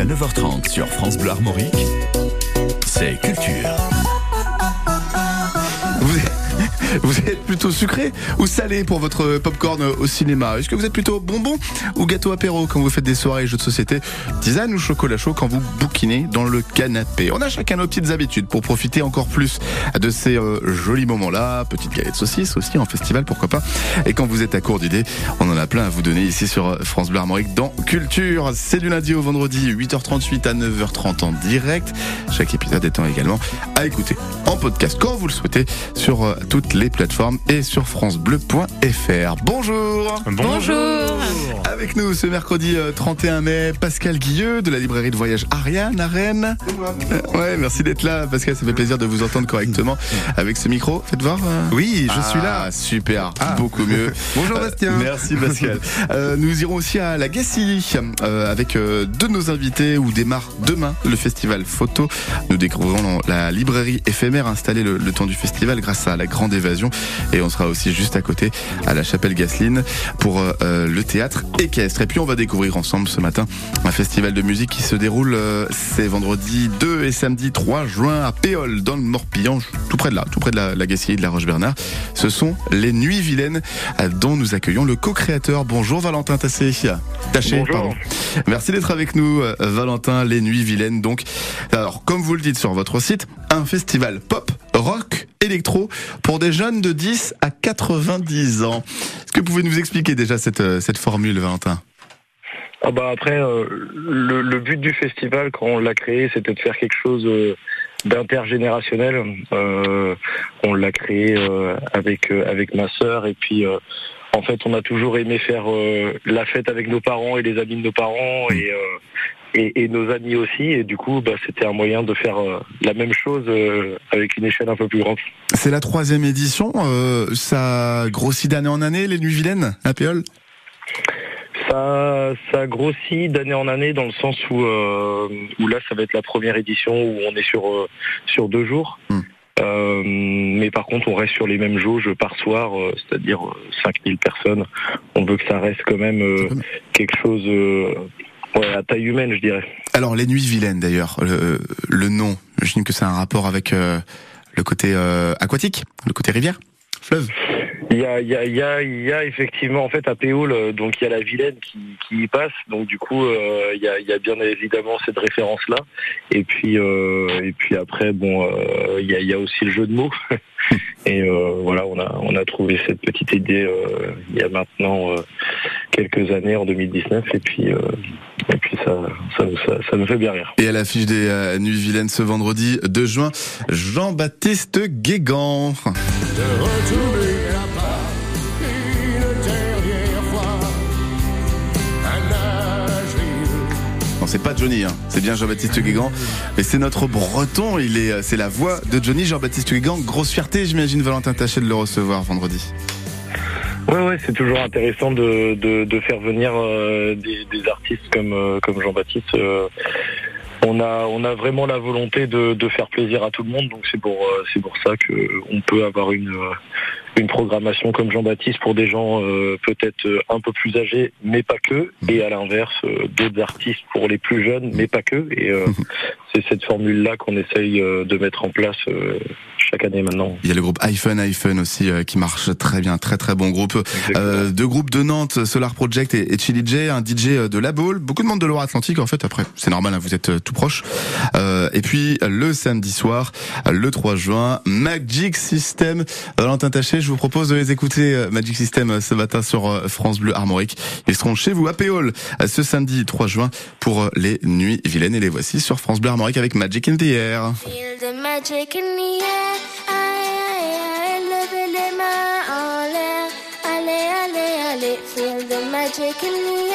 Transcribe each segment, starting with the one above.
Jusqu'à 9h30 sur France Bleu Armorique, c'est culture. Vous êtes, plutôt sucré ou salé pour votre popcorn au cinéma? Est-ce que vous êtes plutôt bonbon ou gâteau apéro quand vous faites des soirées jeux de société? Tisane ou chocolat chaud quand vous bouquinez dans le canapé? On a chacun nos petites habitudes pour profiter encore plus de ces euh, jolis moments-là. Petite galette saucisse aussi en festival, pourquoi pas? Et quand vous êtes à court d'idées, on en a plein à vous donner ici sur France Bleu Armorique dans Culture. C'est du lundi au vendredi, 8h38 à 9h30 en direct. Chaque épisode étant également à écouter en podcast quand vous le souhaitez sur euh, toutes les plateformes et sur francebleu.fr. Bonjour Bonjour. Avec nous ce mercredi euh, 31 mai, Pascal Guilleux de la librairie de voyage Ariane à Rennes. Euh, Ouais, merci d'être là Pascal, ça fait plaisir de vous entendre correctement avec ce micro. Faites voir. euh. Oui, je Ah, suis là. Super, beaucoup mieux. Bonjour Euh, Bastien. Merci Pascal. Euh, nous irons aussi à la Gacilly euh, avec euh, deux de nos invités où démarre demain le festival photo. Nous découvrirons la librairie éphémère installée le, le temps du festival grâce à la grande et on sera aussi juste à côté à la chapelle Gasseline pour euh, euh, le théâtre équestre. Et puis on va découvrir ensemble ce matin un festival de musique qui se déroule euh, c'est vendredi 2 et samedi 3 juin à Péole dans le Morbihan, tout près de là, tout près de la, la de la Roche-Bernard. Ce sont les Nuits Vilaines euh, dont nous accueillons le co-créateur. Bonjour Valentin Tassé. Taché, Bonjour. pardon. Merci d'être avec nous, Valentin. Les Nuits Vilaines, donc. Alors, comme vous le dites sur votre site, un festival pop, rock, électro pour des jeunes de 10 à 90 ans. Est-ce que vous pouvez nous expliquer déjà cette, euh, cette formule, Valentin? Ah bah après, euh, le, but du festival quand on l'a créé, c'était de faire quelque chose euh, d'intergénérationnel. On l'a créé avec avec ma sœur et puis en fait, on a toujours aimé faire la fête avec nos parents et les amis de nos parents et et, et nos amis aussi. Et du coup, bah, c'était un moyen de faire euh, la même chose euh, avec une échelle un peu plus grande. C'est la troisième édition. euh, ça grossit d'année en année, les Nuits Vilaines, à Péole? Ça, ça grossit d'année en année dans le sens où, euh, où là, ça va être la première édition où on est sur, euh, sur deux jours. Hmm. Euh, mais par contre, on reste sur les mêmes jauges par soir, euh, c'est-à-dire euh, 5000 personnes. On veut que ça reste quand même euh, quelque chose euh, ouais, à taille humaine, je dirais. Alors, les Nuits Vilaines, d'ailleurs, le, le nom, j'imagine que c'est un rapport avec euh, le côté euh, aquatique, le côté rivière, fleuve. Il y a, il y, a, il y, a, il y a effectivement en fait à Péoul, euh, donc il y a la Vilaine qui, qui y passe, donc du coup euh, il, y a, il y a bien évidemment cette référence là, et puis euh, et puis après bon euh, il, y a, il y a aussi le jeu de mots, et euh, voilà on a on a trouvé cette petite idée euh, il y a maintenant euh, quelques années en 2019 et puis euh, et puis ça ça, nous- ça ça nous fait bien rire. Et à l'affiche des euh, Nuits Vilaines ce vendredi 2 juin, Jean-Baptiste Guégan. C'est pas Johnny, hein. c'est bien Jean-Baptiste Guégan. Mais c'est notre breton, il est, euh, c'est la voix de Johnny, Jean-Baptiste Guégan. Grosse fierté, j'imagine, Valentin Taché de le recevoir vendredi. Ouais, ouais, c'est toujours intéressant de, de, faire venir euh, des, artistes comme, euh, comme Jean-Baptiste. on a, on a vraiment la volonté de, de faire plaisir à tout le monde, donc c'est pour, c'est pour ça que on peut avoir une, une programmation comme Jean-Baptiste pour des gens euh, peut-être euh, un peu plus âgés, mais pas que, et à l'inverse euh, d'autres artistes pour les plus jeunes, mais pas que. Et euh, c'est cette formule-là qu'on essaye de mettre en place chaque année maintenant. Il y a le groupe iPhone iPhone aussi qui marche très bien, très très bon groupe. Deux groupes de Nantes, Solar Project et, et Chili J, un DJ de La Baule, beaucoup de monde de Loire-Atlantique en fait. Après, c'est normal, hein, vous êtes tout proche. Et puis le samedi soir, le 3 juin, Magic System. Valentin Taché, je vous propose de les écouter euh, Magic System euh, ce matin sur euh, France Bleu Armorique. Ils seront chez vous à Péole ce samedi 3 juin pour les Nuits Vilaines et les voici sur France Bleu Armorique avec Magic in magic in the air.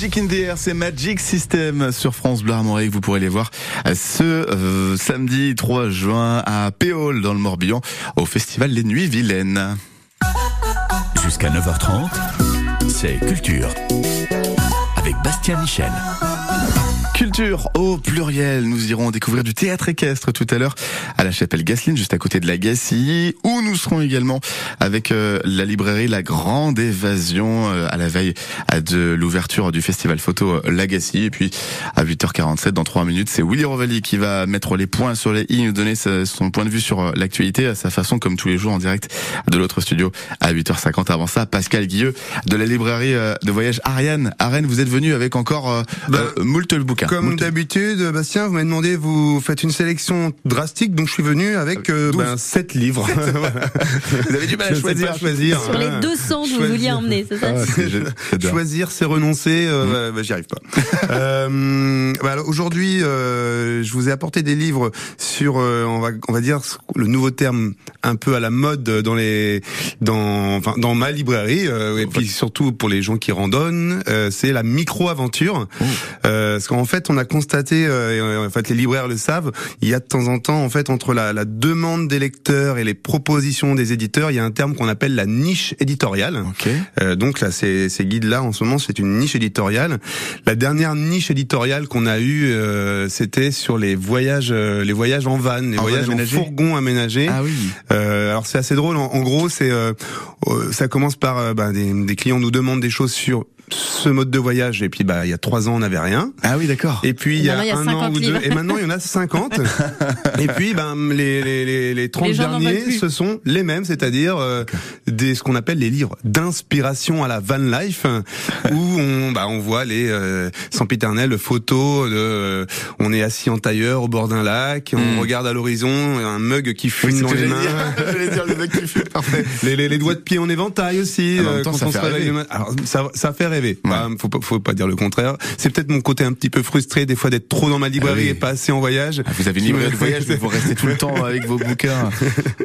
Magic in c'est Magic System sur France Bleu Armorique. Vous pourrez les voir euh, ce euh, samedi 3 juin à Péole dans le Morbihan au festival Les Nuits Vilaines. Jusqu'à 9h30, c'est Culture. Avec Bastien Michel. Culture au pluriel. Nous irons découvrir du théâtre équestre tout à l'heure à la chapelle Gasseline, juste à côté de la Gacilly, où nous serons également avec euh, la librairie La Grande Évasion euh, à la veille de l'ouverture du festival photo euh, La Gacilly. Et puis à 8h47, dans 3 minutes, c'est Willy Rovelli qui va mettre les points sur les i, nous donner son point de vue sur l'actualité à sa façon, comme tous les jours en direct de l'autre studio à 8h50. Avant ça, Pascal Guilleux de la librairie de voyage Ariane. Rennes, vous êtes venu avec encore euh, moult le bouquin. Comme d'habitude, Bastien, vous m'avez demandé, vous faites une sélection drastique, donc je suis venu avec euh, ben, 7 livres. Vous avez du mal à choisir. pas choisir. Sur les Voilà. 200 que vous vouliez emmener, c'est ça Ah. Choisir, c'est renoncer. Euh, bah, J'y arrive pas. euh, bah, alors, Aujourd'hui, euh, je vous ai apporté des livres sur, euh, on va, on va dire le nouveau terme un peu à la mode dans les, dans, enfin, dans ma librairie, euh, et puis surtout pour les gens qui randonnent, euh, c'est la micro-aventure. Euh, parce qu'en fait, on a constaté, euh, et en fait, les libraires le savent, il y a de temps en temps, en fait, entre la, la demande des lecteurs et les propositions des éditeurs, il y a un terme qu'on appelle la niche éditoriale. Ok. Euh, donc là, ces, ces guides-là, en ce moment, c'est une niche éditoriale. La dernière niche éditoriale qu'on a eue, euh, c'était sur les voyages, euh, les voyages en van, les En van voyages en fourgon aménagé. Ah oui. Euh, alors c'est assez drôle. En, en gros, c'est euh, euh, ça commence par euh, bah, des, des clients nous demandent des choses sur ce mode de voyage et puis bah il y a trois ans on n'avait rien Ah oui, d'accord. et puis il y a, y un 50 an ou deux et maintenant il y en a 50 et puis ben les les les, les 30 Les gens n'en veulent derniers ce sont les mêmes c'est-à-dire euh, des ce qu'on appelle les livres d'inspiration à la van life où on bah on voit les euh, sempiternelles photos de euh, on est assis en tailleur au bord d'un lac on Mm. regarde à l'horizon un mug qui fume dans les mains dire. J'allais dire le mec qui fume, parfait. les, les, les doigts de pied en éventail aussi Ah, en même euh, temps, quand ça on fait se réveille rêver. le matin. Alors ça, ça fait rêver. Ouais. Bah, faut pas, faut pas dire le contraire. C'est peut-être mon côté un petit peu frustré des fois d'être trop dans ma librairie Ah oui. et pas assez en voyage. Ah, Vous avez une librairie de voyage, mais vous restez tout le temps avec vos bouquins.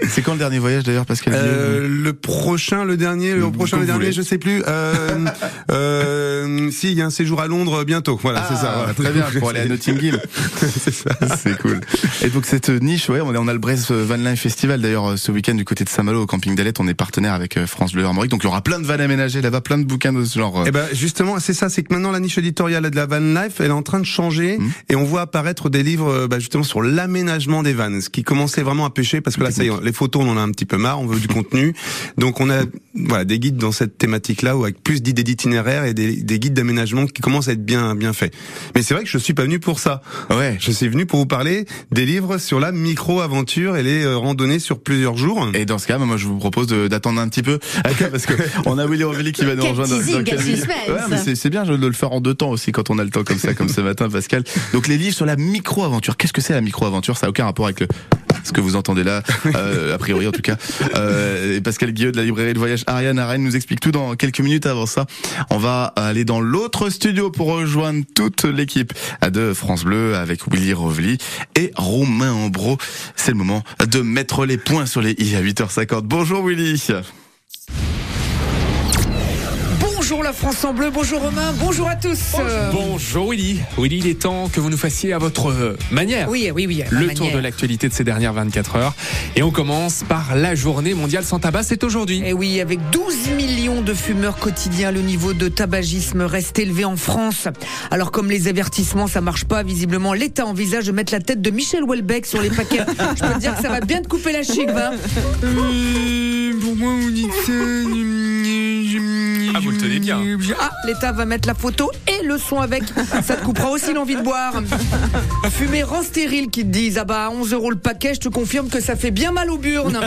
C'est quand le dernier voyage d'ailleurs, Pascal Euh, le prochain, le dernier, le Vous- prochain, le dernier, voulez. je sais plus. Euh, euh, si, il y a un séjour à Londres bientôt. Voilà, c'est ça. Ah, voilà. Très bien, pour aller à Notting Hill. c'est ça. C'est cool. Et donc cette niche, ouais, on a, on a le Brest Van Life Festival d'ailleurs ce week-end du côté de Saint-Malo au camping d'Alette. On est partenaire avec euh, France Bleu Armorique, donc il y aura plein de vannes aménagées là-bas, plein de bouquins de ce genre. euh, Eh ben, Bah, justement, c'est ça, c'est que maintenant la niche éditoriale de la van life, elle est en train de changer Mhm. et on voit apparaître des livres euh, bah, justement sur l'aménagement des vannes, ce qui commençait vraiment à pêcher parce que là, ça y est, les photos, on en a un petit peu marre, on veut du contenu. Donc on a voilà des guides dans cette thématique-là, où avec plus d'idées d'itinéraire et des, des guides d'aménagement qui commencent à être bien bien faits. Mais c'est vrai que je suis pas venu pour ça. Ouais. Je suis venu pour vous parler des livres sur la micro-aventure et les euh, randonnées sur plusieurs jours. Et dans ce cas, moi, je vous propose d'attendre un petit peu, parce que on a Willy Rovelli qui va nous rejoindre. teasing, quel Ouais, mais c'est- bien de le faire en deux temps aussi quand on a le temps comme ça, comme ce matin, Pascal. Donc les livres sur la micro-aventure. Qu'est-ce que c'est la micro-aventure? Ça a aucun rapport avec le ce que vous entendez là, euh, a priori en tout cas. Euh, Pascal Guilleux de la librairie de voyage Ariane Rennes nous explique tout dans quelques minutes. Avant ça, on va aller dans l'autre studio pour rejoindre toute l'équipe de France Bleu avec Willy Rovelli et Romain Ambro. C'est le moment de mettre les points sur les i à 8h50. Bonjour Willy. Bonjour la France en bleu, bonjour Romain, bonjour à tous. Euh, Bonjour Willy. Willy, il est temps que vous nous fassiez à votre euh, manière. Oui, oui, oui. Le manière. tour de l'actualité de ces dernières 24 heures. Et on commence par la journée mondiale sans tabac, c'est aujourd'hui. Et oui, avec 12 millions de fumeurs quotidiens, le niveau de tabagisme reste élevé en France. Alors comme les avertissements, ça marche pas, visiblement, l'État envisage de mettre la tête de Michel Houellebecq sur les paquets. Je peux te dire que ça va bien te couper la chic, va. Pourquoi vous dites Ah, vous le tenez bien. Ah, l'État va mettre la photo et le son avec. Ça te coupera aussi l'envie de boire. Fumer rend stérile, qui te disent. Ah bah, 11 euros le paquet, je te confirme que ça fait bien mal aux burnes.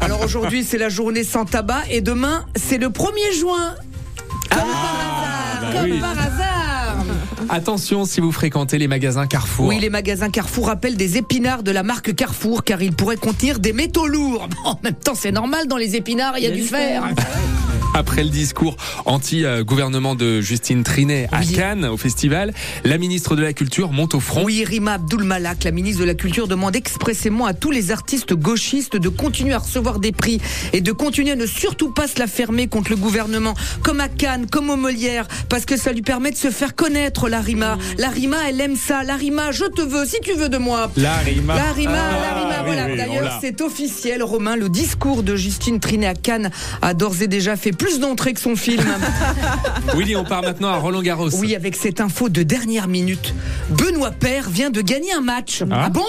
Alors aujourd'hui, c'est la journée sans tabac et demain, c'est le 1er juin. Comme par hasard. bah comme oui. par hasard. Attention si vous fréquentez les magasins Carrefour. Oui, les magasins Carrefour appellent des épinards de la marque Carrefour car ils pourraient contenir des métaux lourds. En même temps, c'est normal, dans les épinards, il y a du fer. Après le discours anti-gouvernement de Justine Trinet à Oui. Cannes, au festival, la ministre de la Culture monte au front. Oui, Rima Abdul Malak, la ministre de la Culture, demande expressément à tous les artistes gauchistes de continuer à recevoir des prix et de continuer à ne surtout pas se la fermer contre le gouvernement, comme à Cannes, comme au Molière, parce que ça lui permet de se faire connaître, la Rima. La Rima, elle aime ça. La Rima, je te veux, si tu veux de moi. La Rima. La Rima, Ah, la Rima, voilà. oui, D'ailleurs, c'est officiel, Romain. Le discours de Justine Trinet à Cannes a d'ores et déjà fait plus d'entrées que son film. Willy, on part maintenant à Roland Garros. Oui, avec cette info de dernière minute. Benoît Père vient de gagner un match. Ah. Ah, bon?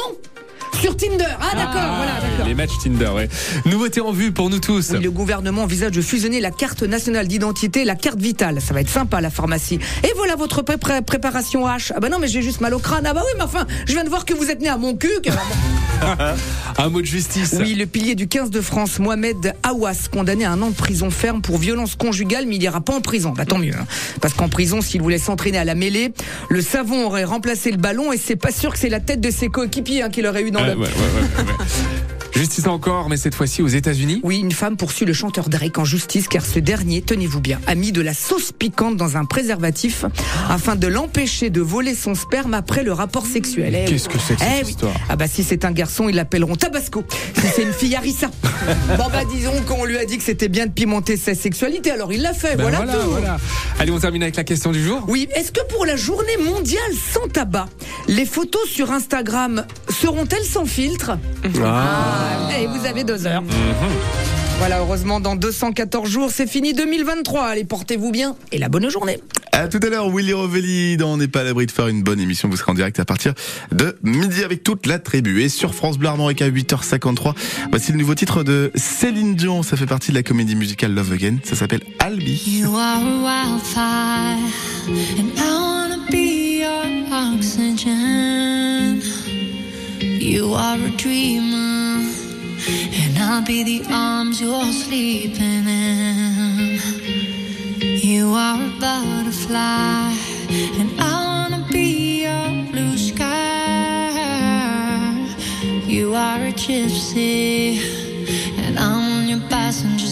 Sur Tinder. Ah d'accord, Ah, voilà, d'accord. les matchs Tinder, ouais. Nouveauté en vue pour nous tous. Oui, le gouvernement envisage de fusionner la carte nationale d'identité et la carte vitale. Ça va être sympa, la pharmacie. Et voilà votre pré- pré- préparation H. Ah bah non, mais j'ai juste mal au crâne. Ah bah oui, mais enfin, je viens de voir que vous êtes né à mon cul. Un mot de justice. Oui, le pilier du 15 de France, Mohamed Awas, condamné à un an de prison ferme pour violence conjugale, mais il ira pas en prison. Bah tant mieux. hein. Parce qu'en prison, s'il voulait s'entraîner à la mêlée, le savon aurait remplacé le ballon et c'est pas sûr que c'est la tête de ses coéquipiers hein, qu'il aurait eu dans Ouais, ouais, ouais, ouais. Justice encore, mais cette fois-ci aux États-Unis. Oui, une femme poursuit le chanteur Drake en justice car ce dernier, tenez-vous bien, a mis de la sauce piquante dans un préservatif afin de l'empêcher de voler son sperme après le rapport sexuel. Eh. Qu'est-ce que c'est que cette Eh oui. histoire? Ah bah si c'est un garçon, ils l'appelleront Tabasco. Si c'est une fille, Harissa. bon bah disons qu'on lui a dit que c'était bien de pimenter sa sexualité, alors il l'a fait, Ben voilà, voilà, tout. voilà. Allez, on termine avec la question du jour. Oui, est-ce que pour la journée mondiale sans tabac, les photos sur Instagram seront-elles sans filtre? Ah, Et vous avez deux heures. Voilà, heureusement, dans 214 jours, c'est fini 2023. Allez, portez-vous bien et la bonne journée. À tout à l'heure, Willy Rovelli, dans On n'est pas à l'abri de faire une bonne émission. Vous serez en direct à partir de midi avec toute la tribu. Et sur France Bleu Armorique à 8h53, voici le nouveau titre de Céline Dion. Ça fait partie de la comédie musicale Love Again. Ça s'appelle Albi. You are a wildfire, and I wanna be your oxygen. You are a dreamer, and I'll be the arms you're sleeping in. You are a butterfly, and I wanna be your blue sky. You are a gypsy, and I'm on your passenger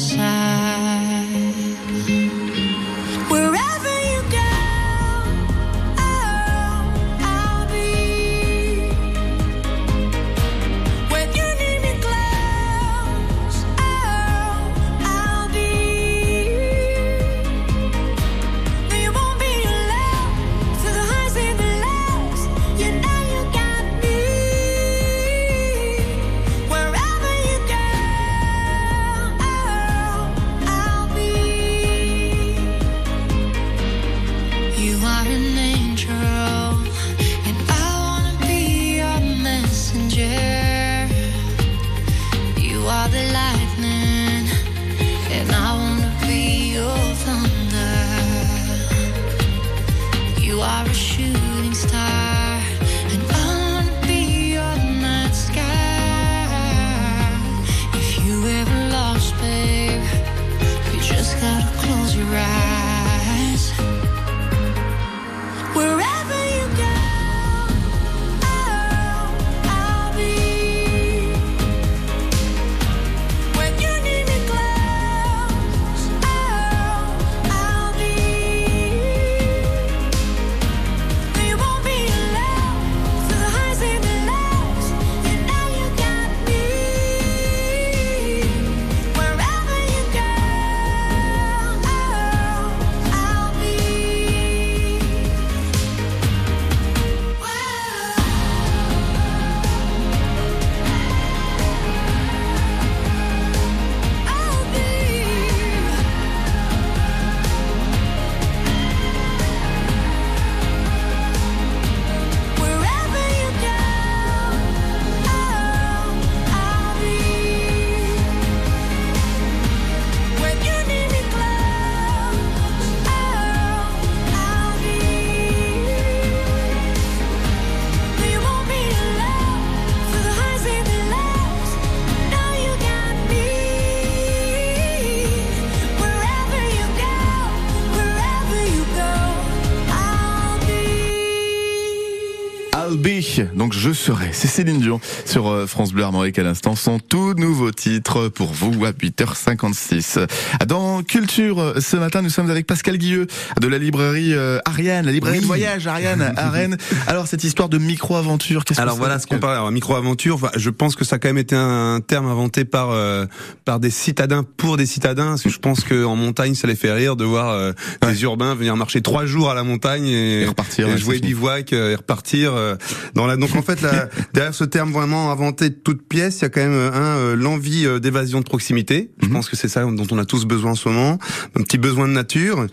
serai. C'est Céline Dion sur euh, France Bleu Armorique à l'instant. Son tout nouveau titre pour vous à 8h56. Dans Culture, euh, ce matin, nous sommes avec Pascal Guilleux de la librairie euh, Ariane, la librairie de voyage Ariane à Rennes. Alors cette histoire de micro-aventure, qu'est-ce que Alors voilà ce qu'on parle. Alors micro-aventure, je pense que ça a quand même été un terme inventé par euh, par des citadins pour des citadins. Parce que je pense que en montagne, ça les fait rire de voir euh, des urbains venir marcher trois jours à la montagne et, Et repartir, et jouer bivouac et repartir. euh, dans la... Donc en fait, là, derrière ce terme vraiment inventé de toute pièce, il y a quand même euh, un euh, l'envie euh, d'évasion de proximité. Je Mhm. pense que c'est ça dont on a tous besoin en ce moment. Un petit besoin de nature. Mhm.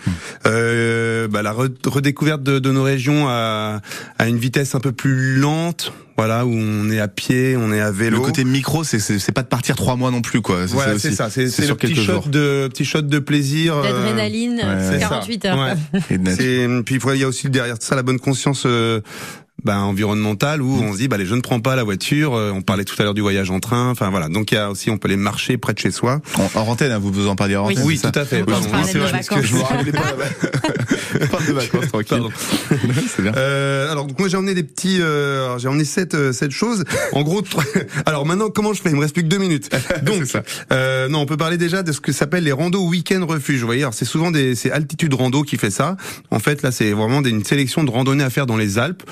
Euh, bah, la re- redécouverte de, de nos régions à, à une vitesse un peu plus lente. Voilà, où on est à pied, on est à vélo. Le côté micro, c'est- c'est c'est pas de partir trois mois non plus, quoi. Voilà, c'est ça. C'est c'est le sur petit shot jours. de petit shot de plaisir. euh, L'adrénaline, ouais, c'est ça. 48 heures. Ouais. Et de nature. C'est puis il faut- il y a aussi derrière ça la bonne conscience. euh, ben, environnementale où on se dit bah les je ne prends pas la voiture euh, on parlait tout à l'heure du voyage en train enfin voilà donc il y a aussi on peut les marcher près de chez soi En, en antenne, hein, vous vous en parliez en Oui. antenne. oui tout à fait On nos vrai, vacances. parce Je que- vous rappelais pas. On parle de vacances, tranquille. Pardon. c'est bien. Euh, alors donc moi j'ai emmené des petits, euh, j'ai emmené sept euh, sept choses. En gros, trois- alors maintenant comment je fais? Il me reste plus que deux minutes. Donc ça. euh, non, on peut parler déjà de ce que s'appelle les randos week-end refuge. Vous voyez, alors c'est souvent des c'est altitude rando qui fait ça. En fait là c'est vraiment des- une sélection de randonnées à faire dans les Alpes.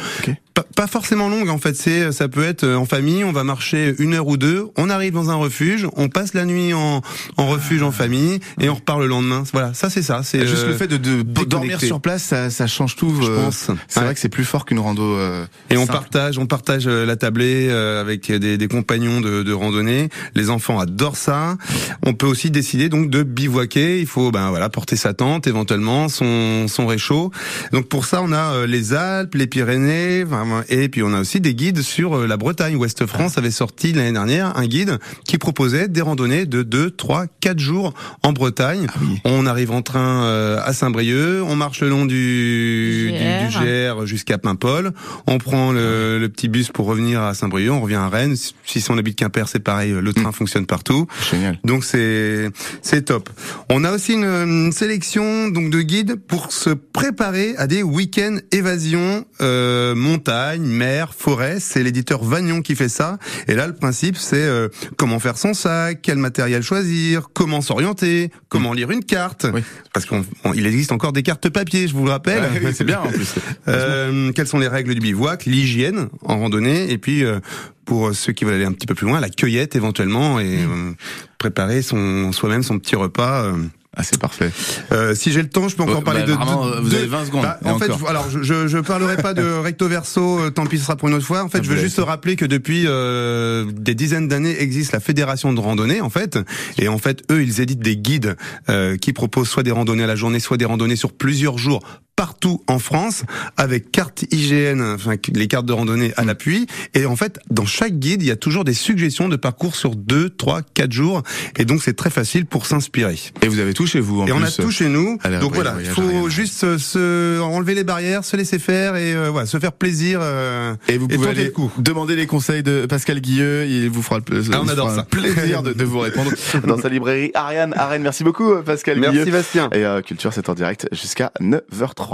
Pas, pas forcément longue en fait. C'est ça peut être euh, en famille. On va marcher une heure ou deux. On arrive dans un refuge. On passe la nuit en en refuge en famille et on repart le lendemain. Voilà, ça c'est ça. C'est Juste euh, le fait de, de dormir sur place, ça, ça change tout. Je euh, pense. C'est Ouais. vrai que c'est plus fort qu'une rando. euh, Et on partage, on partage euh, la tablée euh, avec des, des compagnons de, de randonnée. Les enfants adorent ça. On peut aussi décider donc de bivouaquer. Il faut ben voilà porter sa tente, éventuellement son son réchaud. Donc pour ça, on a euh, les Alpes, les Pyrénées, enfin, et puis on a aussi des guides sur euh, la Bretagne. Ouest France avait sorti l'année dernière un guide qui proposait des randonnées de 2, 3, 4 jours en Bretagne. Ah oui. On arrive en train euh, à Saint-Brieuc, on marche le long du, du, Gers. du Gers jusqu'à Paimpol. On prend le, le petit bus pour revenir à Saint-Brieuc, on revient à Rennes. Si on habite Quimper, c'est pareil, le train fonctionne partout. Génial. Donc c'est c'est top. On a aussi une, une sélection donc de guides pour se préparer à des week-ends évasion euh, montagne, mer, forêt. C'est l'éditeur Vagnon qui fait ça. Et là le principe c'est euh, comment faire son sac, quel matériel choisir, comment s'orienter, comment lire une carte. Oui. Parce qu'il existe encore des cartes papier, je vous le rappelle. Ouais, c'est bien en plus. Euh, quelles sont les règles du bivouac, l'hygiène en randonnée, et puis euh, pour ceux qui veulent aller un petit peu plus loin, la cueillette éventuellement et euh, préparer son soi-même son petit repas. Euh. Ah, c'est parfait. Euh, si j'ai le temps, je peux encore Ouais, parler bah, de, vraiment, de- vous avez 20 secondes, Bah, en fait, encore. alors je, je, parlerai pas de recto verso. euh, tant pis, ce sera pour une autre fois. En fait, Ah, je veux juste rappeler que depuis euh, des dizaines d'années existe la fédération de randonnée en fait, et en fait eux ils éditent des guides euh, qui proposent soit des randonnées à la journée, soit des randonnées sur plusieurs jours partout en France avec carte IGN, enfin les cartes de randonnée à l'appui. Et en fait, dans chaque guide, il y a toujours des suggestions de parcours sur 2, 3, 4 jours. Et donc c'est très facile pour s'inspirer. Et vous avez tout chez vous en Et on a plus. tout chez nous. Donc voilà, il faut juste euh, se enlever les barrières, se laisser faire et euh, voilà, se faire plaisir. euh, Et vous pouvez tenter aller le demander les conseils de Pascal Guilleux, il vous fera le Ah, on adore fera ça. plaisir de, de vous répondre dans sa librairie Ariane. Ariane, merci beaucoup Pascal Merci Guilleux. Bastien. Et euh, Culture, c'est en direct jusqu'à 9h30.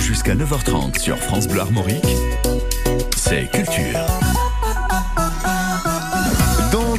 Jusqu'à 9h30 sur France Bleu Armorique, c'est Culture.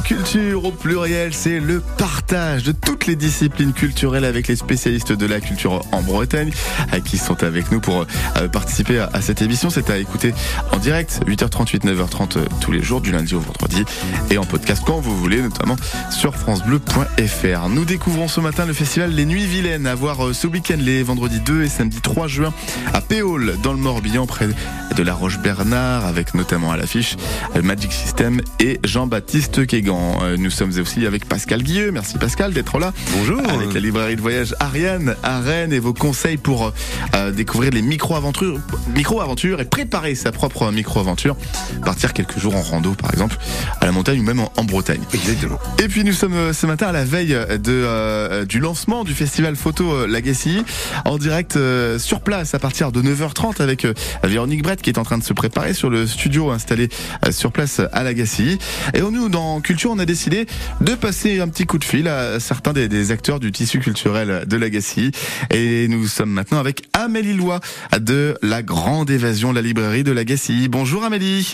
Culture au pluriel, c'est le partage de toutes les disciplines culturelles avec les spécialistes de la culture en Bretagne euh, qui sont avec nous pour euh, participer à, cette émission. C'est à écouter en direct 8h38, 9h30 euh, tous les jours du lundi au vendredi et en podcast quand vous voulez, notamment sur francebleu.fr. Nous découvrons ce matin le festival Les Nuits Vilaines à voir ce week-end les vendredis 2 et samedi 3 juin à Péole dans le Morbihan près de la Roche-Bernard avec notamment à l'affiche Magic System et Jean-Baptiste Kégan. Euh, Nous sommes aussi avec Pascal Guilleux. Merci Pascal d'être là. Bonjour. Avec la librairie de voyage Ariane à Rennes et vos conseils pour euh, découvrir les micro-aventures, micro-aventures et préparer sa propre micro-aventure. Partir quelques jours en rando par exemple à la montagne ou même en, en Bretagne. Exactement. Et puis nous sommes euh, ce matin à la veille de, euh, du lancement du festival photo Lagacy en direct euh, sur place à partir de 9h30 avec Véronique Brett qui est en train de se préparer sur le studio installé sur place à Lagacy. Et nous dans Culture on a décidé de passer un petit coup de fil à certains des, des acteurs du tissu culturel de Lagacy. Et nous sommes maintenant avec Amélie Lois de La Grande Évasion, la librairie de Lagacy. Bonjour Amélie.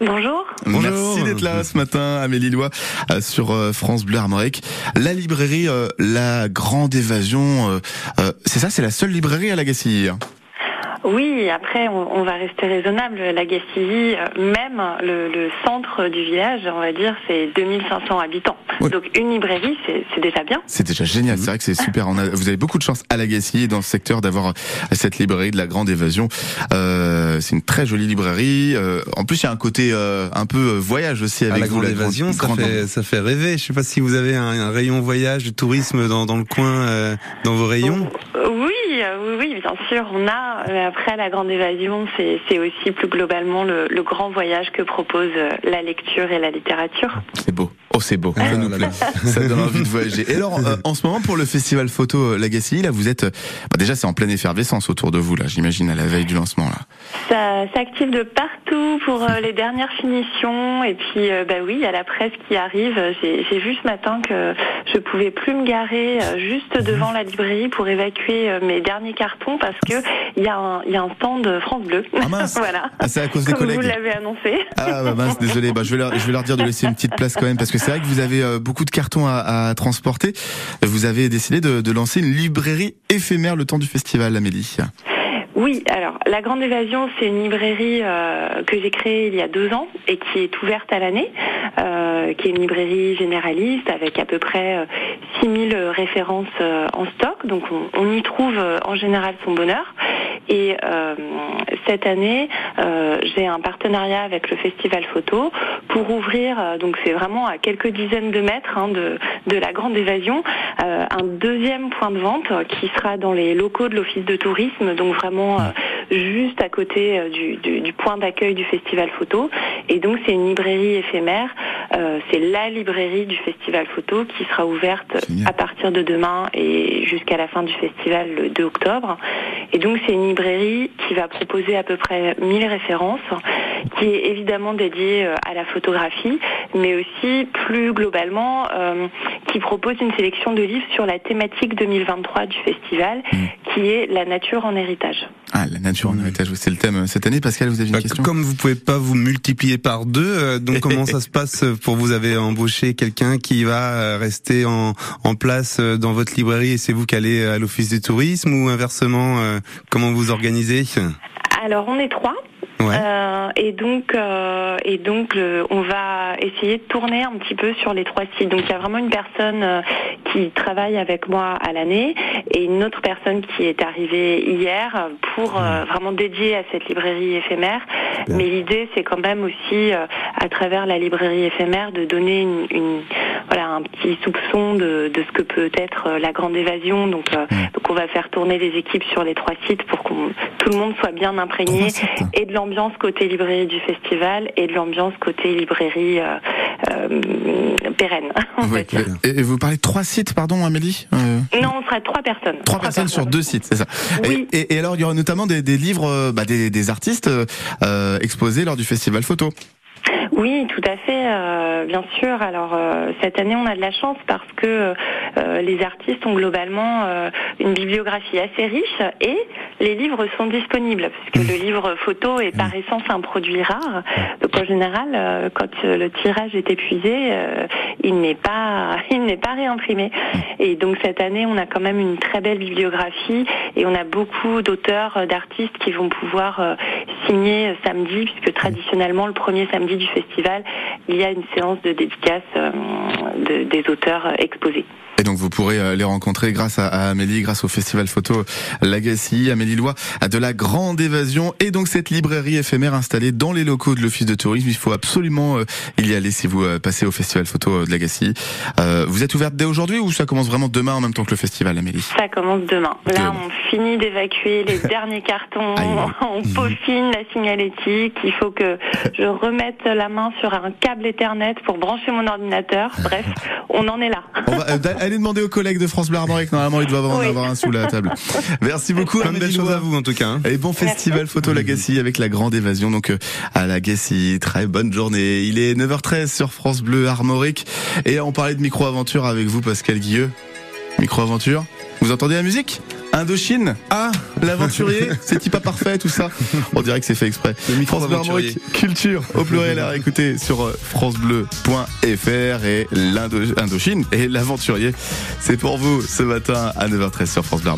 Bonjour. Bonjour. Merci d'être là ce matin, Amélie Lois, euh, sur euh, France Bleu Armorique. La librairie euh, La Grande Évasion, c'est ça, c'est la seule librairie à Lagacy. Oui, après, on, on va rester raisonnable. La Gacilly, euh, même le, le centre du village, on va dire, c'est 2500 habitants. Oui. Donc une librairie, c'est c'est déjà bien. C'est déjà génial, c'est vrai que c'est super. On a, vous avez beaucoup de chance à Lagacy et dans ce secteur d'avoir euh, cette librairie de la Grande Évasion. Euh, c'est une très jolie librairie. Euh, en plus, il y a un côté euh, un peu euh, voyage aussi À avec la vous. grande évasion, ça grande- fait, ça fait rêver. Je sais pas si vous avez un, un rayon voyage, tourisme dans, dans le coin, euh, dans vos rayons. Euh, Oui, oui, oui, bien sûr, on a. euh, Après, la grande évasion, c'est c'est aussi plus globalement le, le grand voyage que propose euh, la lecture et la littérature. C'est beau. Oh, c'est beau. Ça Ah nous là plaît. Ça donne envie de voyager. Et alors, euh, en ce moment, pour le festival photo euh, Lagacy, là, vous êtes, euh, bah, déjà, c'est en pleine effervescence autour de vous, là, j'imagine, à la veille du lancement, là. Ça s'active de partout pour euh, les dernières finitions. Et puis, euh, bah oui, il y a la presse qui arrive. J'ai vu ce matin que je pouvais plus me garer euh, juste devant la librairie pour évacuer euh, mes derniers cartons parce que il y, a un- il y a un stand France Bleu. Ah, mince. voilà. Ah, c'est à cause des Comme collègues. vous l'avez annoncé. Ah bah mince, désolé. Bah, je, vais leur, je vais leur dire de laisser une petite place quand même parce que c'est vrai que vous avez euh, beaucoup de cartons à, transporter. Vous avez décidé de, lancer une librairie éphémère le temps du festival, Amélie. Oui, alors la Grande Évasion, c'est une librairie euh, que j'ai créée il y a deux ans et qui est ouverte à l'année, euh, qui est une librairie généraliste avec à peu près euh, 6000 références en stock. Donc on, y trouve en général son bonheur. Et euh, cette année, euh, j'ai un partenariat avec le Festival Photo pour ouvrir, euh, donc c'est vraiment à quelques dizaines de mètres hein, de, de la Grande Évasion, un deuxième point de vente qui sera dans les locaux de l'Office de tourisme, donc vraiment juste à côté euh, du, du- du point d'accueil du Festival Photo. Et donc c'est une librairie éphémère, euh, c'est la librairie du Festival Photo qui sera ouverte Génial. à partir de demain et jusqu'à la fin du festival le 2 octobre. Et donc c'est une librairie qui va proposer à peu près 1000 références, qui est évidemment dédiée euh, à la photographie, mais aussi plus globalement euh, qui propose une sélection de livres sur la thématique 2023 du festival, qui est la nature en héritage. Ah, la nature en héritage, oui, c'est le thème euh, cette année. Pascal, vous avez une Bah, question Comme vous pouvez pas vous multiplier par deux, euh, donc comment ça se passe pour vous avez embauché quelqu'un qui va euh, rester en, en place dans votre librairie et c'est vous qui allez à l'office du tourisme ou inversement euh, comment vous organisez? Alors on est trois. Ouais. Euh, et donc, euh, et donc, le- on va essayer de tourner un petit peu sur les trois sites. Donc, il y a vraiment une personne euh, qui travaille avec moi à l'année et une autre personne qui est arrivée hier pour euh, vraiment dédier à cette librairie éphémère. Mais l'idée, c'est quand même aussi, euh, à travers la librairie éphémère, de donner une, une, voilà un petit soupçon de, de ce que peut être euh, la grande évasion. Donc, euh, donc on va faire tourner les équipes sur les trois sites pour que tout le monde soit bien imprégné et de l'ambiance côté librairie du festival et de l'ambiance côté librairie euh, euh, pérenne. Oui. Et, vous parlez de trois sites, pardon, Amélie Euh, Non, on sera trois personnes. Trois personnes sur deux sites, c'est ça. Oui. Et, et- et alors, il y aura notamment des, des livres, bah, des, des artistes exposés lors du festival photo. Oui, tout à fait, euh, bien sûr. Alors euh, cette année, on a de la chance parce que euh, les artistes ont globalement euh, une bibliographie assez riche et les livres sont disponibles puisque le livre photo est par essence un produit rare. Donc en général, euh, quand euh, le tirage est épuisé, euh, il n'est pas il n'est pas réimprimé. Et donc cette année, on a quand même une très belle bibliographie et on a beaucoup d'auteurs, d'artistes qui vont pouvoir signer samedi puisque traditionnellement le premier samedi du festival, il y a une séance de dédicace euh, de- des auteurs euh, exposés. Et donc vous pourrez euh, les rencontrer grâce à, à Amélie, grâce au festival photo Lagacy, Amélie Lois, de la Grande Évasion et donc cette librairie éphémère installée dans les locaux de l'Office de tourisme. Il faut absolument euh, y aller si vous euh, passez au festival photo de. Euh, vous êtes ouverte dès aujourd'hui ou ça commence vraiment demain en même temps que le festival, Amélie? Ça commence demain. Là, Demain. on finit d'évacuer les derniers cartons, on peaufine la signalétique. Il faut que je remette la main sur un câble Ethernet pour brancher mon ordinateur. Bref, on en est là. On va euh, d'a- allez demander aux collègues de France Bleu Armorique. Normalement, il doit en Oui. avoir un sous la table. Merci beaucoup. Plein de belles choses à vous en tout cas. hein. Et bon festival photo Lagacy avec la grande évasion donc euh, à Lagacy. Très bonne journée. Il est 9h13 sur France Bleu Armorique et on parlait de micro-aventure avec vous Pascal Guilleux. Micro-aventure. Vous entendez la musique Indochine Ah, l'aventurier, c'est pas parfait tout ça. On dirait que c'est fait exprès. France. Armorique, culture au pluriel à écouter sur euh, francebleu.fr et l'Indo- Indochine et l'aventurier. C'est pour vous ce matin à 9h13 sur France Bleu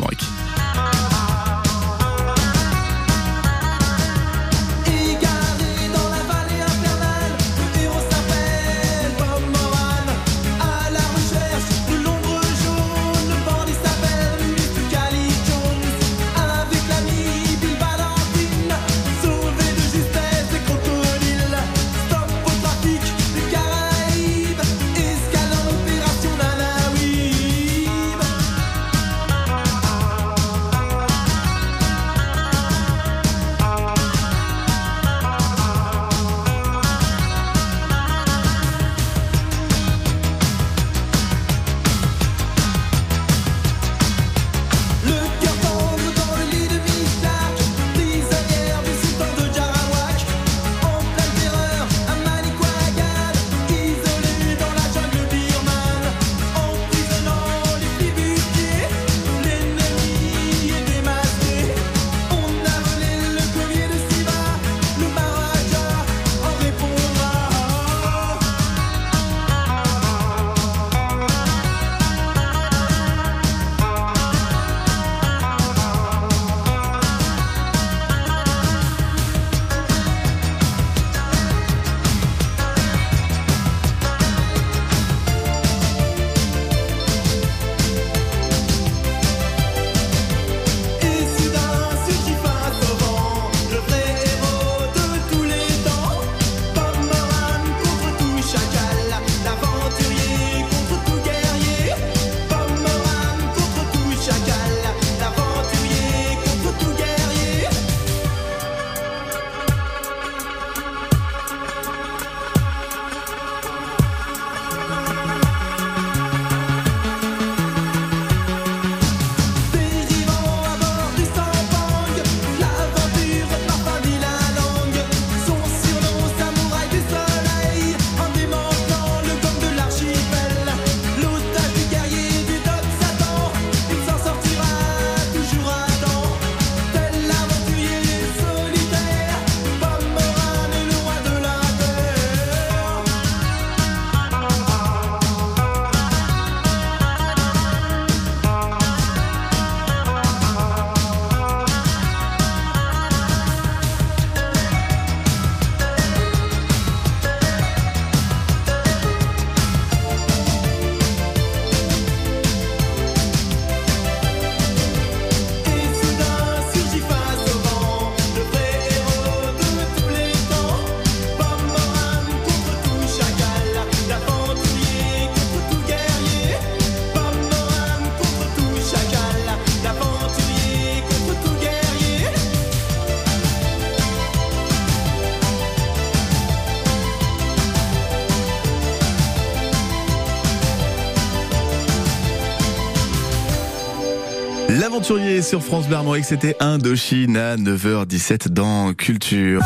Sur France Bleu Armorique, c'était Indochine à 9h17 dans Culture.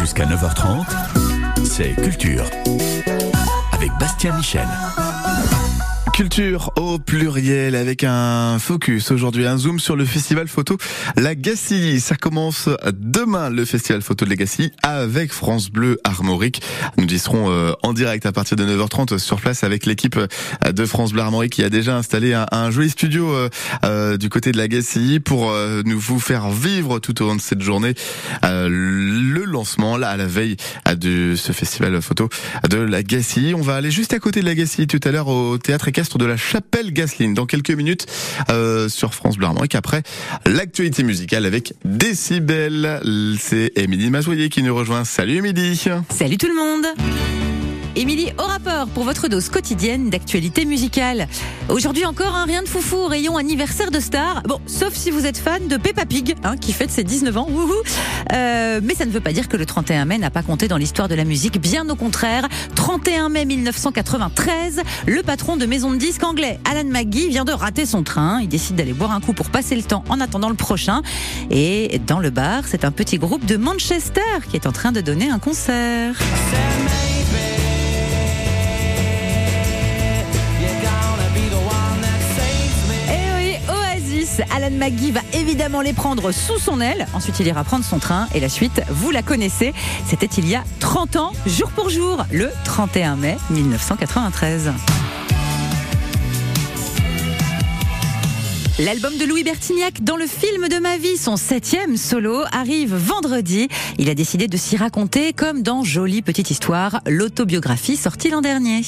Jusqu'à 9h30, c'est Culture. Avec Bastien Michel. Culture au pluriel avec un focus aujourd'hui, un zoom sur le festival photo La Gacilly. Ça commence demain le festival photo de la Gacilly avec France Bleu Armorique. Nous y serons euh, en direct à partir de 9h30 sur place avec l'équipe de France Bleu Armorique qui a déjà installé un, joli studio euh, euh, du côté de la Gacilly pour nous vous faire vivre tout au long de cette journée le lancement là à la veille de ce festival photo de la Gacilly. On va aller juste à côté de la Gacilly tout à l'heure au théâtre de la Chapelle Gasseline dans quelques minutes euh, sur France Bleu Armorique. Après l'actualité musicale avec Décibel, c'est Émilie Mazoyer qui nous rejoint. Salut Émilie. Salut tout le monde Émilie au rapport pour votre dose quotidienne d'actualité musicale. Aujourd'hui encore un rien de foufou, rayon anniversaire de star. Bon, sauf si vous êtes fan de Peppa Pig, hein, qui fête ses 19 ans. Wouhou Euh, mais ça ne veut pas dire que le 31 mai n'a pas compté dans l'histoire de la musique. Bien au contraire. 31 mai 1993, le patron de maison de disques anglais, Alan McGee, vient de rater son train. Il décide d'aller boire un coup pour passer le temps en attendant le prochain. Et dans le bar, c'est un petit groupe de Manchester qui est en train de donner un concert. Alan McGee va évidemment les prendre sous son aile. Ensuite, il ira prendre son train. Et la suite, vous la connaissez. C'était il y a 30 ans, jour pour jour, le 31 mai 1993. L'album de Louis Bertignac dans le film de ma vie, son septième solo, arrive vendredi. Il a décidé de s'y raconter comme dans Jolie Petite Histoire, l'autobiographie sortie l'an dernier.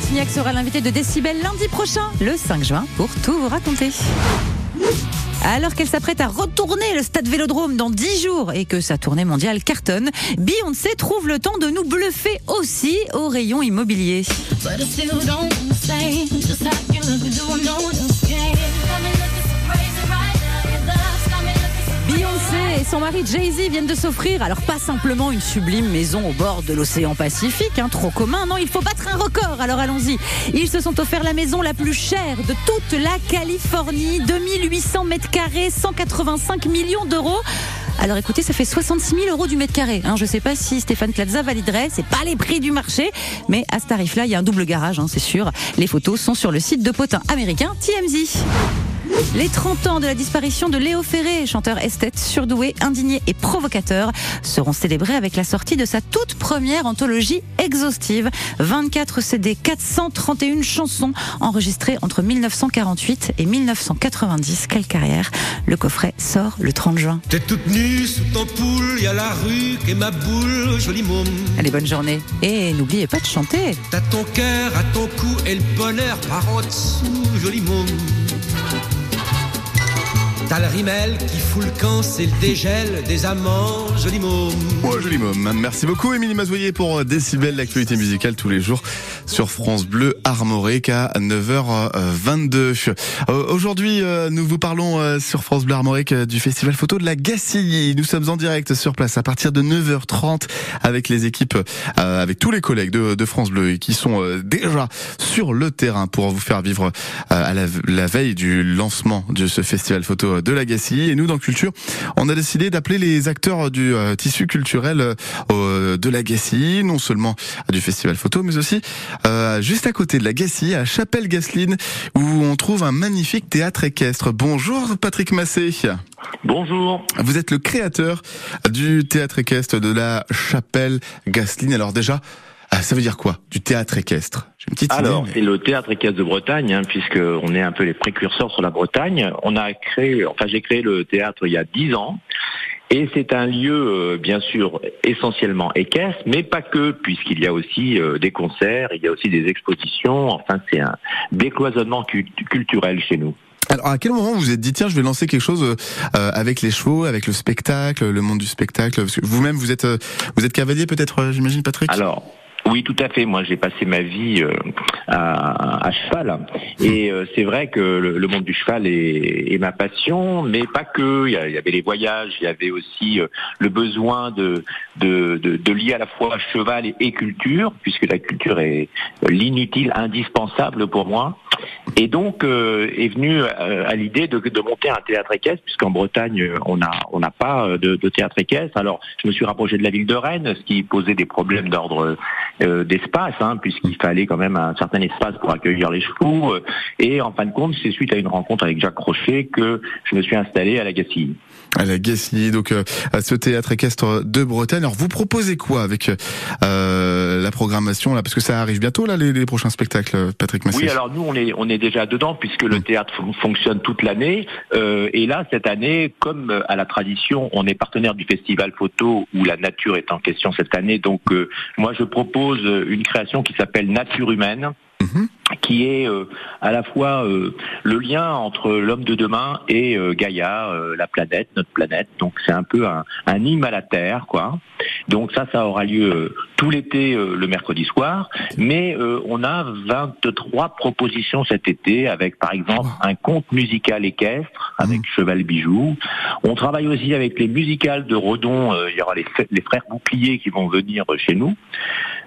Bertignac sera l'invité de Décibel lundi prochain, le 5 juin, pour tout vous raconter. Alors qu'elle s'apprête à retourner le stade Vélodrome dans 10 jours et que sa tournée mondiale cartonne, Beyoncé trouve le temps de nous bluffer aussi au rayon immobilier. Et son mari Jay-Z viennent de s'offrir, alors pas simplement une sublime maison au bord de l'océan Pacifique, hein, trop commun, non, il faut battre un record, alors allons-y. Ils se sont offert la maison la plus chère de toute la Californie, 2800 mètres carrés, 185 millions d'euros. Alors écoutez, ça fait 66 000 euros du mètre carré. Hein. Je sais pas si Stéphane Plaza validerait, c'est pas les prix du marché, mais à ce tarif-là, il y a un double garage, hein, c'est sûr. Les photos sont sur le site de potin américain TMZ. Les 30 ans de la disparition de Léo Ferré, chanteur esthète, surdoué, indigné et provocateur, seront célébrés avec la sortie de sa toute première anthologie exhaustive. 24 CD, 431 chansons enregistrées entre 1948 et 1990. Quelle carrière Le coffret sort le 30 juin. T'es toute nue sous ton poule, y a la rue est ma boule, joli môme. Allez, bonne journée. Et n'oubliez pas de chanter. T'as ton cœur à ton cou et le bonheur par en dessous, joli môme. T'as le rimel qui fout le camp, c'est le dégel des amants, joli môme. Joli môme. Merci beaucoup Émilie Mazoyer pour Décibel, l'actualité musicale tous les jours sur France Bleu Armorique à 9h22. Euh, Aujourd'hui, euh, nous vous parlons euh, sur France Bleu Armorique euh, du festival photo de la Gacilly. Nous sommes en direct sur place à partir de 9h30 avec les équipes, euh, avec tous les collègues de, France Bleu qui sont euh, déjà sur le terrain pour vous faire vivre euh, à la veille du lancement de ce festival photo de la Gacilly. Et nous, dans Culture, on a décidé d'appeler les acteurs du euh, tissu culturel euh, de la Gacilly, non seulement du festival photo, mais aussi euh, juste à côté de la Gacilly, à Chapelle-Gasseline, où on trouve un magnifique théâtre équestre. Bonjour Patrick Massé. Bonjour. Vous êtes le créateur du théâtre équestre de la Chapelle-Gasseline. Alors déjà, ah, ça veut dire quoi? Du théâtre équestre une petite Alors, c'est le théâtre équestre de Bretagne, hein, puisque on est un peu les précurseurs sur la Bretagne. On a créé, enfin j'ai créé le théâtre il y a dix ans. Et c'est un lieu, euh, bien sûr, essentiellement équestre, mais pas que, puisqu'il y a aussi euh, des concerts, il y a aussi des expositions. Enfin, c'est un décloisonnement cul- culturel chez nous. Alors, à quel moment vous vous êtes dit tiens, je vais lancer quelque chose euh, avec les chevaux, avec le spectacle, le monde du spectacle? Vous-même, vous êtes vous êtes cavalier peut-être, j'imagine, Patrick? Alors, Oui, tout à fait. Moi, j'ai passé ma vie euh, à, à cheval, et euh, c'est vrai que le, le monde du cheval est, est ma passion, mais pas que. Il y, avait les voyages, il y avait aussi euh, le besoin de, de, de, de lier à la fois cheval et, culture, puisque la culture est l'inutile indispensable pour moi. Et donc euh, est venu euh, à l'idée de, de monter un théâtre équestre, puisqu'en Bretagne euh, on a on n'a pas euh, de, de théâtre équestre. Alors je me suis rapproché de la ville de Rennes, ce qui posait des problèmes d'ordre euh, d'espace, hein, puisqu'il fallait quand même un certain espace pour accueillir les chevaux. euh, Et en fin de compte, c'est suite à une rencontre avec Jacques Crochet que je me suis installé à la Gacilly. À la Gacilly, donc euh, à ce théâtre équestre de Bretagne. Alors vous proposez quoi avec euh, la programmation là? Parce que ça arrive bientôt là les, les prochains spectacles, Patrick Massé. Oui, alors nous on est on est déjà dedans puisque le théâtre fon- fonctionne toute l'année. Euh, et là cette année, comme euh, à la tradition, on est partenaire du festival photo où la nature est en question cette année. Donc euh, moi je propose euh, une création qui s'appelle Nature humaine. Qui est euh, à la fois euh, le lien entre l'homme de demain et euh, Gaïa, euh, la planète, notre planète. Donc c'est un peu un, un hymne à la Terre, quoi. Donc ça, ça aura lieu euh, tout l'été, euh, le mercredi soir. Mais euh, on a 23 propositions cet été, avec par exemple un conte musical équestre avec Cheval Bijou. On travaille aussi avec les musicales de Redon. euh, il y aura les, les frères Bouclier qui vont venir chez nous.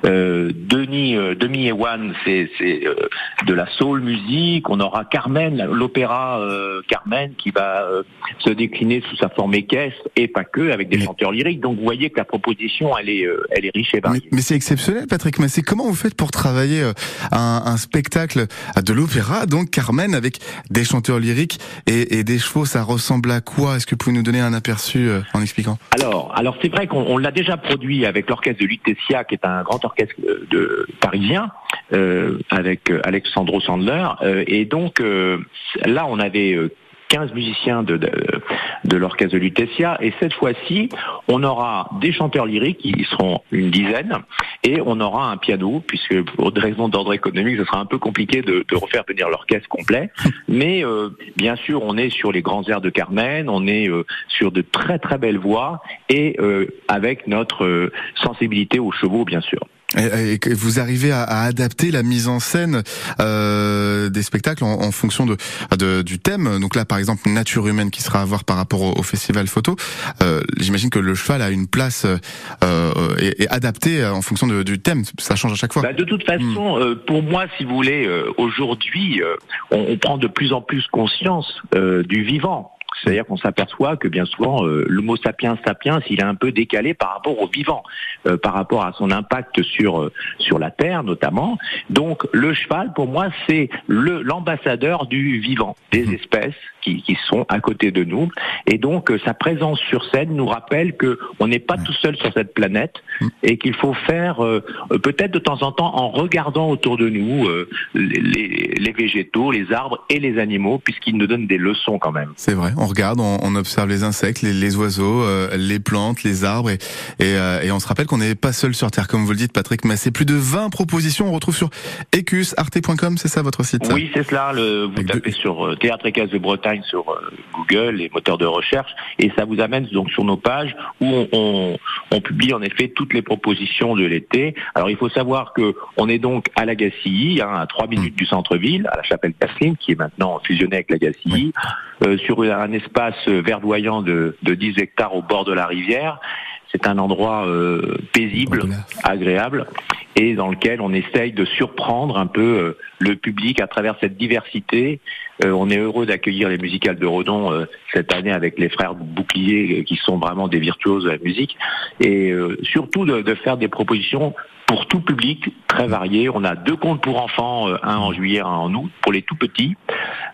Euh, Denis, euh, Demi et One, c'est c'est, euh, de la soul musique. On aura Carmen, l'opéra euh, Carmen, qui va euh, se décliner sous sa forme équestre et pas que, avec des chanteurs lyriques. Donc vous voyez que la proposition, elle est, euh, elle est riche et variée. mais c'est exceptionnel, Patrick Massé. Comment vous faites pour travailler un, un spectacle de l'opéra, donc Carmen, avec des chanteurs lyriques et, et des chevaux? Ça ressemble à quoi? Est-ce que vous pouvez nous donner un aperçu en expliquant? Alors, alors c'est vrai qu'on on l'a déjà produit avec l'orchestre de Lutetia, qui est un grand orchestre de parisien, euh, avec Alexandro Sandler. Euh, et donc euh, là, on avait euh, 15 musiciens de, l'orchestre de Lutetia. Et cette fois-ci, on aura des chanteurs lyriques, ils seront une dizaine, et on aura un piano, puisque pour des raisons d'ordre économique, ce sera un peu compliqué de, refaire venir l'orchestre complet. Mais euh, bien sûr, on est sur les grands airs de Carmen, on est euh, sur de très très belles voix, et euh, avec notre euh, sensibilité aux chevaux, bien sûr. Et, et que vous arrivez à, à adapter la mise en scène euh, des spectacles en, en fonction de, de- du thème. Donc là, par exemple, nature humaine qui sera à voir par rapport au, au festival photo. Euh, J'imagine que le cheval a une place euh, et, et adaptée en fonction de- du thème. Ça change à chaque fois. Bah, de toute façon, euh, pour moi, si vous voulez, euh, aujourd'hui, euh, on, on prend de plus en plus conscience euh, du vivant. C'est-à-dire qu'on s'aperçoit que bien souvent, euh, l'homo sapiens sapiens, il est un peu décalé par rapport au vivant, euh, par rapport à son impact sur euh, sur la terre notamment. Donc, le cheval, pour moi, c'est le l'ambassadeur du vivant, des espèces qui, qui sont à côté de nous. Et donc, euh, sa présence sur scène nous rappelle que on n'est pas tout seul sur cette planète et qu'il faut faire euh, euh, peut-être de temps en temps en regardant autour de nous euh, les, les- les végétaux, les arbres et les animaux, puisqu'ils nous donnent des leçons quand même. C'est vrai, on regarde, on, on observe les insectes, les, les oiseaux, euh, les plantes, les arbres, et, et, euh, et on se rappelle qu'on n'est pas seul sur Terre, comme vous le dites, Patrick. Mais c'est plus de 20 propositions, on retrouve sur ecusarte.com, c'est ça votre site? Oui, c'est cela. Le, vous tapez sur euh, Théâtre Équestre de Bretagne sur Google, les moteurs de recherche, et ça vous amène donc sur nos pages où on, on- on publie en effet toutes les propositions de l'été. Alors il faut savoir que on est donc à la Gacilly, hein, à trois minutes du centre-ville, à la chapelle Casseline, qui est maintenant fusionnée avec la Gacilly, euh, sur un espace verdoyant de, de 10 hectares au bord de la rivière. C'est un endroit euh, paisible, agréable, et dans lequel on essaye de surprendre un peu euh, le public à travers cette diversité. Euh, on est heureux d'accueillir les musicales de Redon euh, cette année avec les frères Bouclier, euh, qui sont vraiment des virtuoses de la musique, et euh, surtout de, de faire des propositions pour tout public, très variées. On a deux contes pour enfants, euh, un en juillet, un en août, pour les tout petits,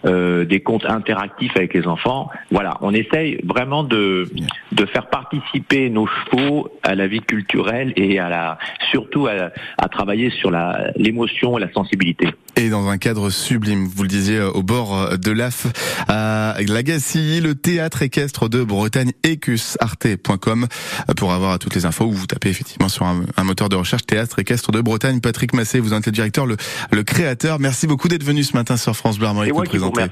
euh, des contes interactifs avec les enfants. Voilà, on essaye vraiment de, de faire participer nos chevaux à la vie culturelle et à la, surtout à, à travailler sur l'émotion et la sensibilité. Et dans un cadre sublime, vous le disiez, euh, au bord de l'AF, à la Gacilly, le théâtre équestre de Bretagne, ecusarte.com, pour avoir toutes les infos, ou vous tapez effectivement sur un moteur de recherche théâtre équestre de Bretagne. Patrick Massé, vous en êtes le directeur, le, le créateur. Merci beaucoup d'être venu ce matin sur France Bleu Armorique vous présenter.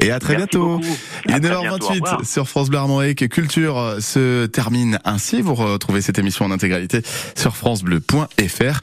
Et à très Merci bientôt. beaucoup. Il est À très bientôt. Au 9h28 revoir. sur France Bleu Armorique. Culture euh, se termine ainsi. Vous retrouvez cette émission en intégralité sur francebleu.fr.